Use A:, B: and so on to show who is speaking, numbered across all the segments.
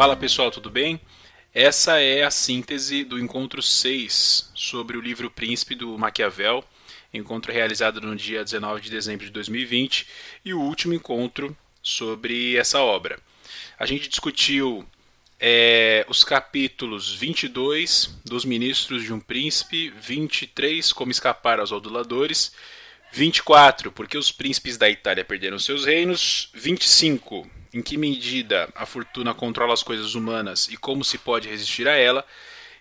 A: Fala pessoal, tudo bem? Essa é a síntese do encontro 6 sobre o livro Príncipe do Maquiavel, encontro realizado no dia 19 de dezembro de 2020 e o último encontro sobre essa obra. A gente discutiu é, os capítulos 22 dos Ministros de um Príncipe, 23 Como Escapar aos Aduladores, 24 Porque os príncipes da Itália perderam seus reinos, 25 em que medida a fortuna controla as coisas humanas e como se pode resistir a ela,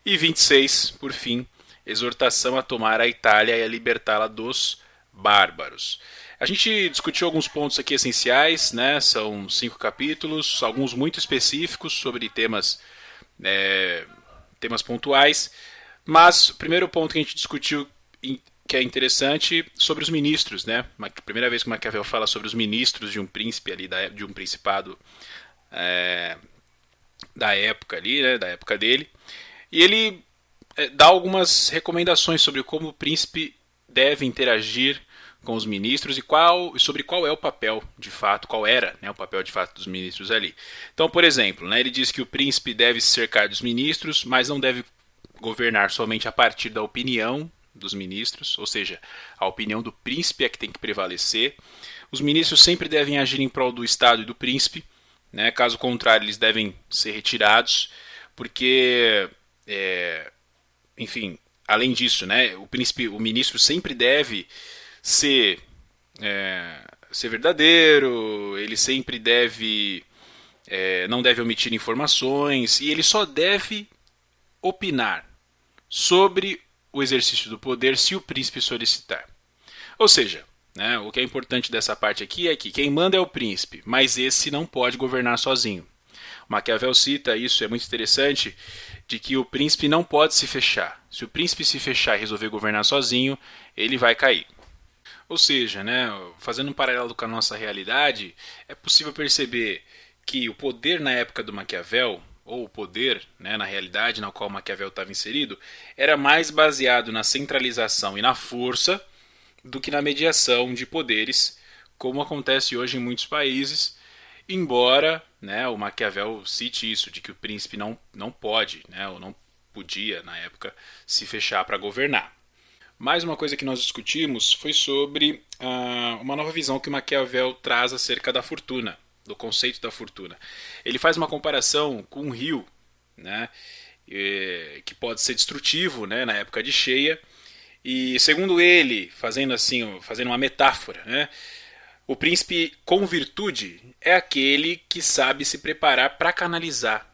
A: e 26, por fim, exortação a tomar a Itália e a libertá-la dos bárbaros. A gente discutiu alguns pontos aqui essenciais, né? São cinco capítulos, alguns muito específicos sobre temas, é, temas pontuais. Mas o primeiro ponto que a gente discutiu que é interessante sobre os ministros, né? Primeira vez que Maquiavel fala sobre os ministros de um príncipe ali, de um principado é, da época ali, né? Da época dele. E ele é, dá algumas recomendações sobre como o príncipe deve interagir com os ministros e qual sobre qual é o papel de fato, qual era né, o papel de fato dos ministros ali. Então, por exemplo, né, ele diz que o príncipe deve se cercar dos ministros, mas não deve governar somente a partir da opinião dos ministros, ou seja, a opinião do príncipe é que tem que prevalecer. Os ministros sempre devem agir em prol do Estado e do príncipe, né? caso contrário, eles devem ser retirados, porque, é, enfim, além disso, né, o príncipe, o ministro sempre deve ser, é, ser verdadeiro, ele sempre deve, é, não deve omitir informações e ele só deve opinar sobre o exercício do poder se o príncipe solicitar. Ou seja, né, o que é importante dessa parte aqui é que quem manda é o príncipe, mas esse não pode governar sozinho. Maquiavel cita isso, é muito interessante, de que o príncipe não pode se fechar. Se o príncipe se fechar e resolver governar sozinho, ele vai cair. Ou seja, né, fazendo um paralelo com a nossa realidade, é possível perceber que o poder na época do Maquiavel ou o poder, né, na realidade na qual Maquiavel estava inserido, era mais baseado na centralização e na força do que na mediação de poderes, como acontece hoje em muitos países, embora né, o Maquiavel cite isso, de que o príncipe não, não pode, né, ou não podia, na época, se fechar para governar. Mais uma coisa que nós discutimos foi sobre uh, uma nova visão que Maquiavel traz acerca da fortuna do conceito da fortuna. Ele faz uma comparação com um rio, né, que pode ser destrutivo, né, na época de cheia. E segundo ele, fazendo assim, fazendo uma metáfora, né, o príncipe com virtude é aquele que sabe se preparar para canalizar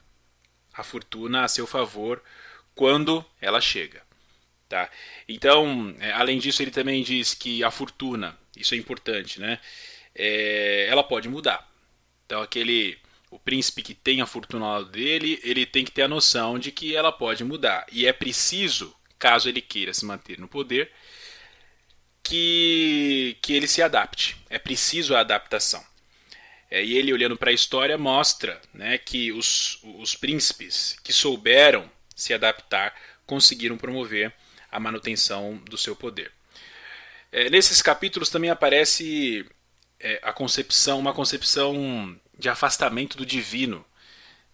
A: a fortuna a seu favor quando ela chega. Tá? Então, é, além disso, ele também diz que a fortuna, isso é importante, né? É, ela pode mudar. Então aquele o príncipe que tem a fortuna ao lado dele, ele tem que ter a noção de que ela pode mudar. E é preciso, caso ele queira se manter no poder, que, que ele se adapte. É preciso a adaptação. É, e ele, olhando para a história, mostra né, que os, os príncipes que souberam se adaptar conseguiram promover a manutenção do seu poder. É, nesses capítulos também aparece é, a concepção, uma concepção de afastamento do divino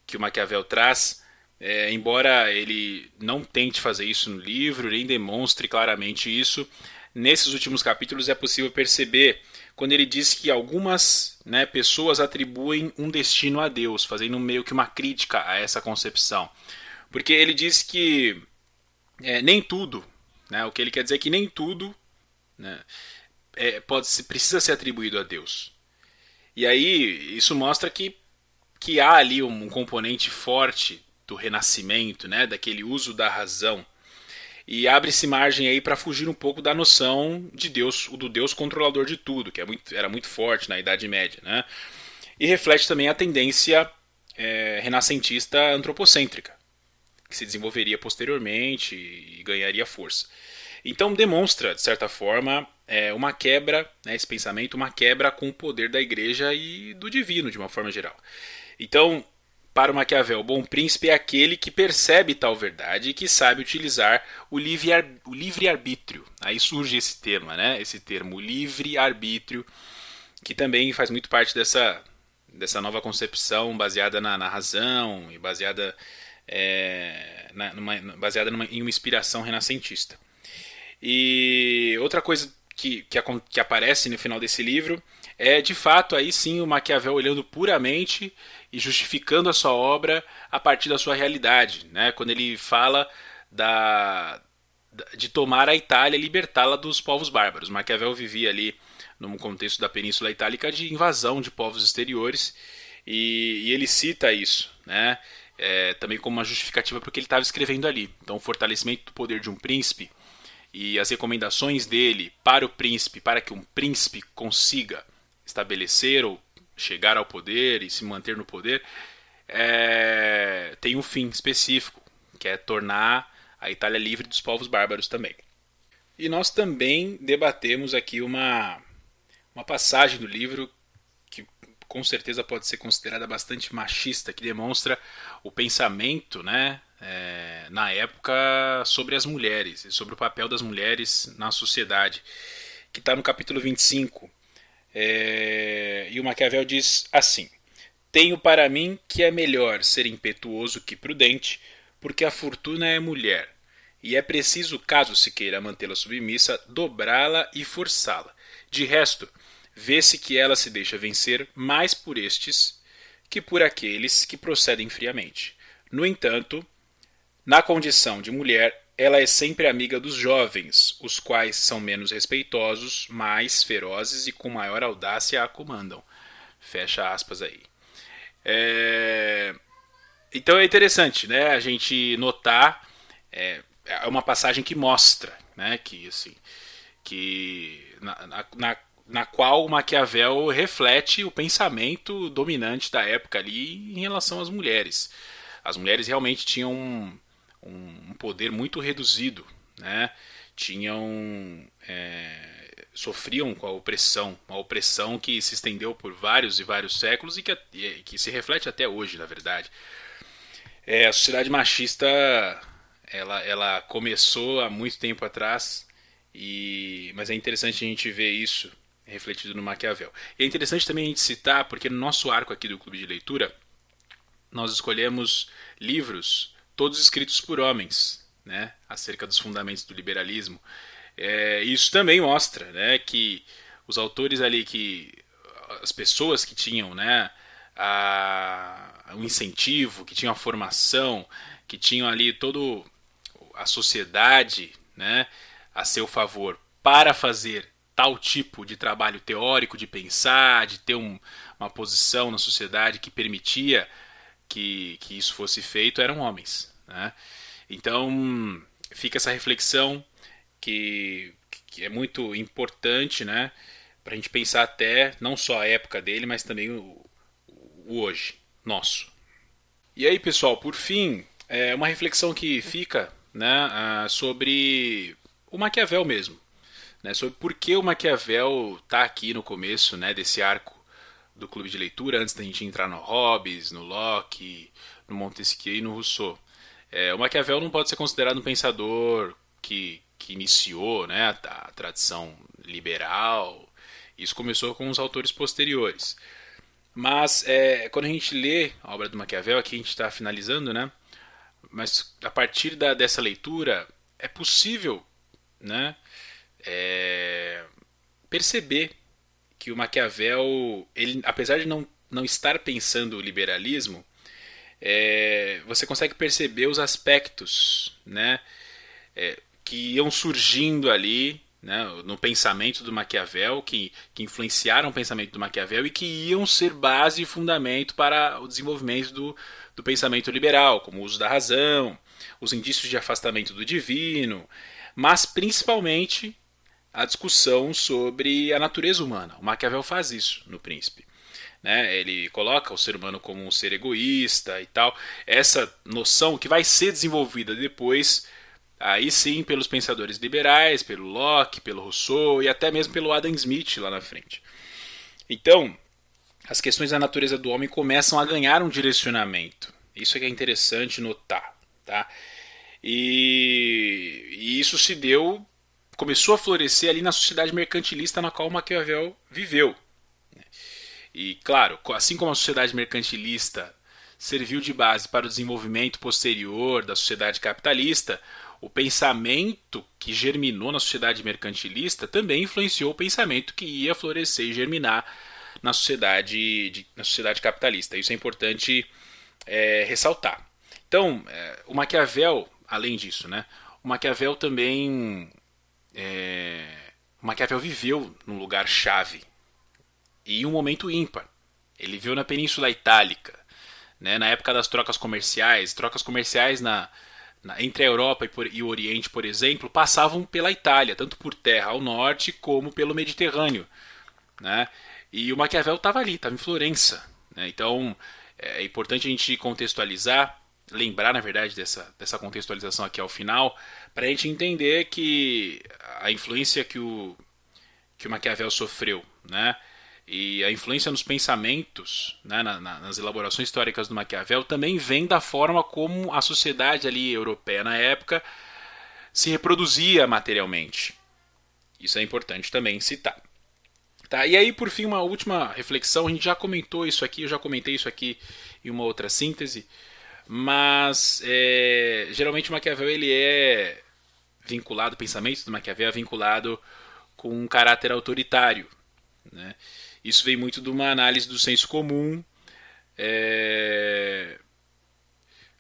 A: que o Maquiavel traz, é, embora ele não tente fazer isso no livro, nem demonstre claramente isso, nesses últimos capítulos é possível perceber quando ele diz que algumas né, pessoas atribuem um destino a Deus, fazendo meio que uma crítica a essa concepção. Porque ele diz que é, nem tudo, né, o que ele quer dizer é que nem tudo né, é, pode precisa ser atribuído a Deus. E aí isso mostra que, que há ali um, um componente forte do renascimento, né, daquele uso da razão. E abre-se margem aí para fugir um pouco da noção de Deus, do Deus controlador de tudo, que é muito, era muito forte na Idade Média. Né? E reflete também a tendência é, renascentista antropocêntrica, que se desenvolveria posteriormente e ganharia força. Então demonstra, de certa forma, é, uma quebra, né, esse pensamento, uma quebra com o poder da igreja e do divino, de uma forma geral. Então, para o Maquiavel, o bom príncipe é aquele que percebe tal verdade e que sabe utilizar o livre-arbítrio. Aí surge esse termo, né? esse termo, livre-arbítrio, que também faz muito parte dessa, dessa nova concepção baseada na, na razão e baseada, é, na, numa, baseada numa, em uma inspiração renascentista. E outra coisa que, que, que aparece no final desse livro é de fato aí sim o Maquiavel olhando puramente e justificando a sua obra a partir da sua realidade, né? Quando ele fala da, de tomar a Itália e libertá-la dos povos bárbaros. Maquiavel vivia ali num contexto da Península Itálica de invasão de povos exteriores e, e ele cita isso, né? É, também como uma justificativa para o que ele estava escrevendo ali. Então, o fortalecimento do poder de um príncipe e as recomendações dele para o príncipe, para que um príncipe consiga estabelecer ou chegar ao poder e se manter no poder, é, tem um fim específico, que é tornar a Itália livre dos povos bárbaros também. E nós também debatemos aqui uma, uma passagem do livro que com certeza pode ser considerada bastante machista, que demonstra o pensamento né, é, na época sobre as mulheres sobre o papel das mulheres na sociedade, que está no capítulo 25. É, e o Maquiavel diz assim: Tenho para mim que é melhor ser impetuoso que prudente, porque a fortuna é mulher, e é preciso, caso se queira mantê-la submissa, dobrá-la e forçá-la. De resto, vê-se que ela se deixa vencer mais por estes que por aqueles que procedem friamente. No entanto, na condição de mulher, ela é sempre amiga dos jovens, os quais são menos respeitosos, mais ferozes e com maior audácia a comandam. Fecha aspas aí. É... Então é interessante, né? A gente notar é, é uma passagem que mostra, né? Que assim, que na, na, na qual Maquiavel reflete o pensamento dominante da época ali em relação às mulheres. As mulheres realmente tinham um, um poder muito reduzido, né? Tinham é, sofriam com a opressão, uma opressão que se estendeu por vários e vários séculos e que, que se reflete até hoje, na verdade. É, a sociedade machista ela, ela começou há muito tempo atrás, e mas é interessante a gente ver isso refletido no Maquiavel. E é interessante também a gente citar, porque no nosso arco aqui do Clube de Leitura, nós escolhemos livros todos escritos por homens, né, acerca dos fundamentos do liberalismo. É, isso também mostra né, que os autores ali, que as pessoas que tinham né, a, o incentivo, que tinham a formação, que tinham ali todo a sociedade né, a seu favor para fazer tal tipo de trabalho teórico, de pensar, de ter um, uma posição na sociedade que permitia que, que isso fosse feito, eram homens. Né? Então fica essa reflexão que, que é muito importante né, para a gente pensar até não só a época dele, mas também o, o hoje, nosso. E aí, pessoal, por fim, é uma reflexão que fica né, uh, sobre o Maquiavel mesmo, né, sobre por que o Maquiavel está aqui no começo né, desse arco do clube de leitura, antes da gente entrar no Hobbes, no Locke, no Montesquieu e no Rousseau. É, o Maquiavel não pode ser considerado um pensador que, que iniciou né, a, a tradição liberal. Isso começou com os autores posteriores. Mas é, quando a gente lê a obra do Maquiavel, aqui a gente está finalizando, né? mas a partir da, dessa leitura é possível né, é, perceber que o Maquiavel, ele, apesar de não, não estar pensando o liberalismo, é, você consegue perceber os aspectos né, é, que iam surgindo ali né, no pensamento do Maquiavel, que, que influenciaram o pensamento do Maquiavel e que iam ser base e fundamento para o desenvolvimento do, do pensamento liberal, como o uso da razão, os indícios de afastamento do divino, mas principalmente a discussão sobre a natureza humana. O Maquiavel faz isso no Príncipe. Né? Ele coloca o ser humano como um ser egoísta e tal. Essa noção que vai ser desenvolvida depois, aí sim, pelos pensadores liberais, pelo Locke, pelo Rousseau e até mesmo pelo Adam Smith lá na frente. Então, as questões da natureza do homem começam a ganhar um direcionamento. Isso é que é interessante notar, tá? E, e isso se deu, começou a florescer ali na sociedade mercantilista na qual Maquiavel viveu. E claro, assim como a sociedade mercantilista serviu de base para o desenvolvimento posterior da sociedade capitalista, o pensamento que germinou na sociedade mercantilista também influenciou o pensamento que ia florescer e germinar na sociedade, de, na sociedade capitalista. Isso é importante é, ressaltar. Então, é, o Maquiavel, além disso, né, o Maquiavel também. É, Maquiavel viveu num lugar chave e um momento ímpar. Ele viveu na Península Itálica, né, na época das trocas comerciais. Trocas comerciais na, na, entre a Europa e, por, e, o Oriente, por exemplo, passavam pela Itália, tanto por terra ao norte como pelo Mediterrâneo. Né? E o Maquiavel estava ali, estava em Florença. Né? Então é importante a gente contextualizar, lembrar, na verdade, dessa, dessa contextualização aqui ao final, para a gente entender que a influência que o, que o Maquiavel sofreu, né? E a influência nos pensamentos, né, na, na, nas elaborações históricas do Maquiavel, também vem da forma como a sociedade ali europeia na época se reproduzia materialmente. Isso é importante também citar. Tá, e aí, por fim, uma última reflexão. A gente já comentou isso aqui, eu já comentei isso aqui em uma outra síntese, mas é, geralmente o Maquiavel ele é vinculado, o pensamento do Maquiavel é vinculado com um caráter autoritário. Né? Isso vem muito de uma análise do senso comum, é...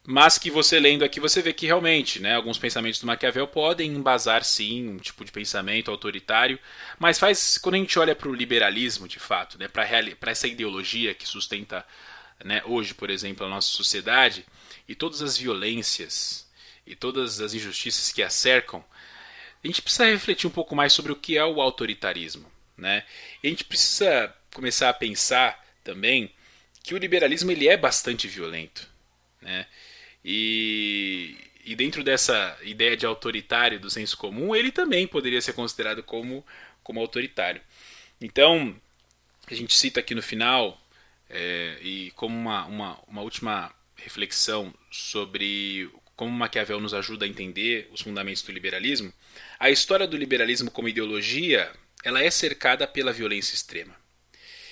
A: mas que você lendo aqui você vê que realmente né, alguns pensamentos do Maquiavel podem embasar sim um tipo de pensamento autoritário, mas faz quando a gente olha para o liberalismo de fato, né, para essa ideologia que sustenta né, hoje, por exemplo, a nossa sociedade e todas as violências e todas as injustiças que a cercam, a gente precisa refletir um pouco mais sobre o que é o autoritarismo. Né? E a gente precisa começar a pensar também que o liberalismo ele é bastante violento. Né? E, e dentro dessa ideia de autoritário do senso comum, ele também poderia ser considerado como, como autoritário. Então, a gente cita aqui no final, é, e como uma, uma, uma última reflexão sobre como Maquiavel nos ajuda a entender os fundamentos do liberalismo, a história do liberalismo como ideologia ela é cercada pela violência extrema.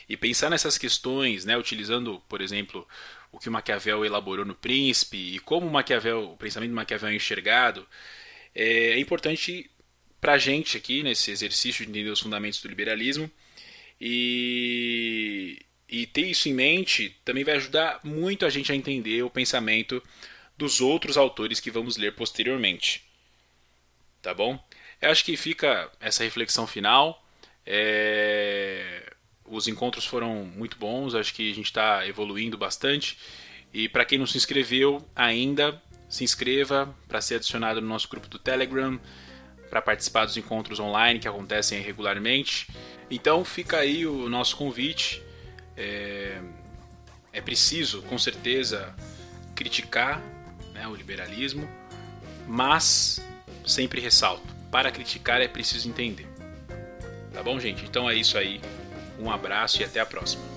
A: E pensar nessas questões, né, utilizando, por exemplo, o que Maquiavel elaborou no Príncipe e como o, Maquiavel, o pensamento do Maquiavel é enxergado, é, é importante para a gente aqui, nesse exercício de entender os fundamentos do liberalismo. E, e ter isso em mente também vai ajudar muito a gente a entender o pensamento dos outros autores que vamos ler posteriormente. Tá bom? Eu acho que fica essa reflexão final. É... Os encontros foram muito bons, acho que a gente está evoluindo bastante. E para quem não se inscreveu ainda, se inscreva para ser adicionado no nosso grupo do Telegram, para participar dos encontros online que acontecem regularmente. Então fica aí o nosso convite. É, é preciso, com certeza, criticar né, o liberalismo, mas sempre ressalto para criticar é preciso entender. Tá bom, gente? Então é isso aí. Um abraço e até a próxima.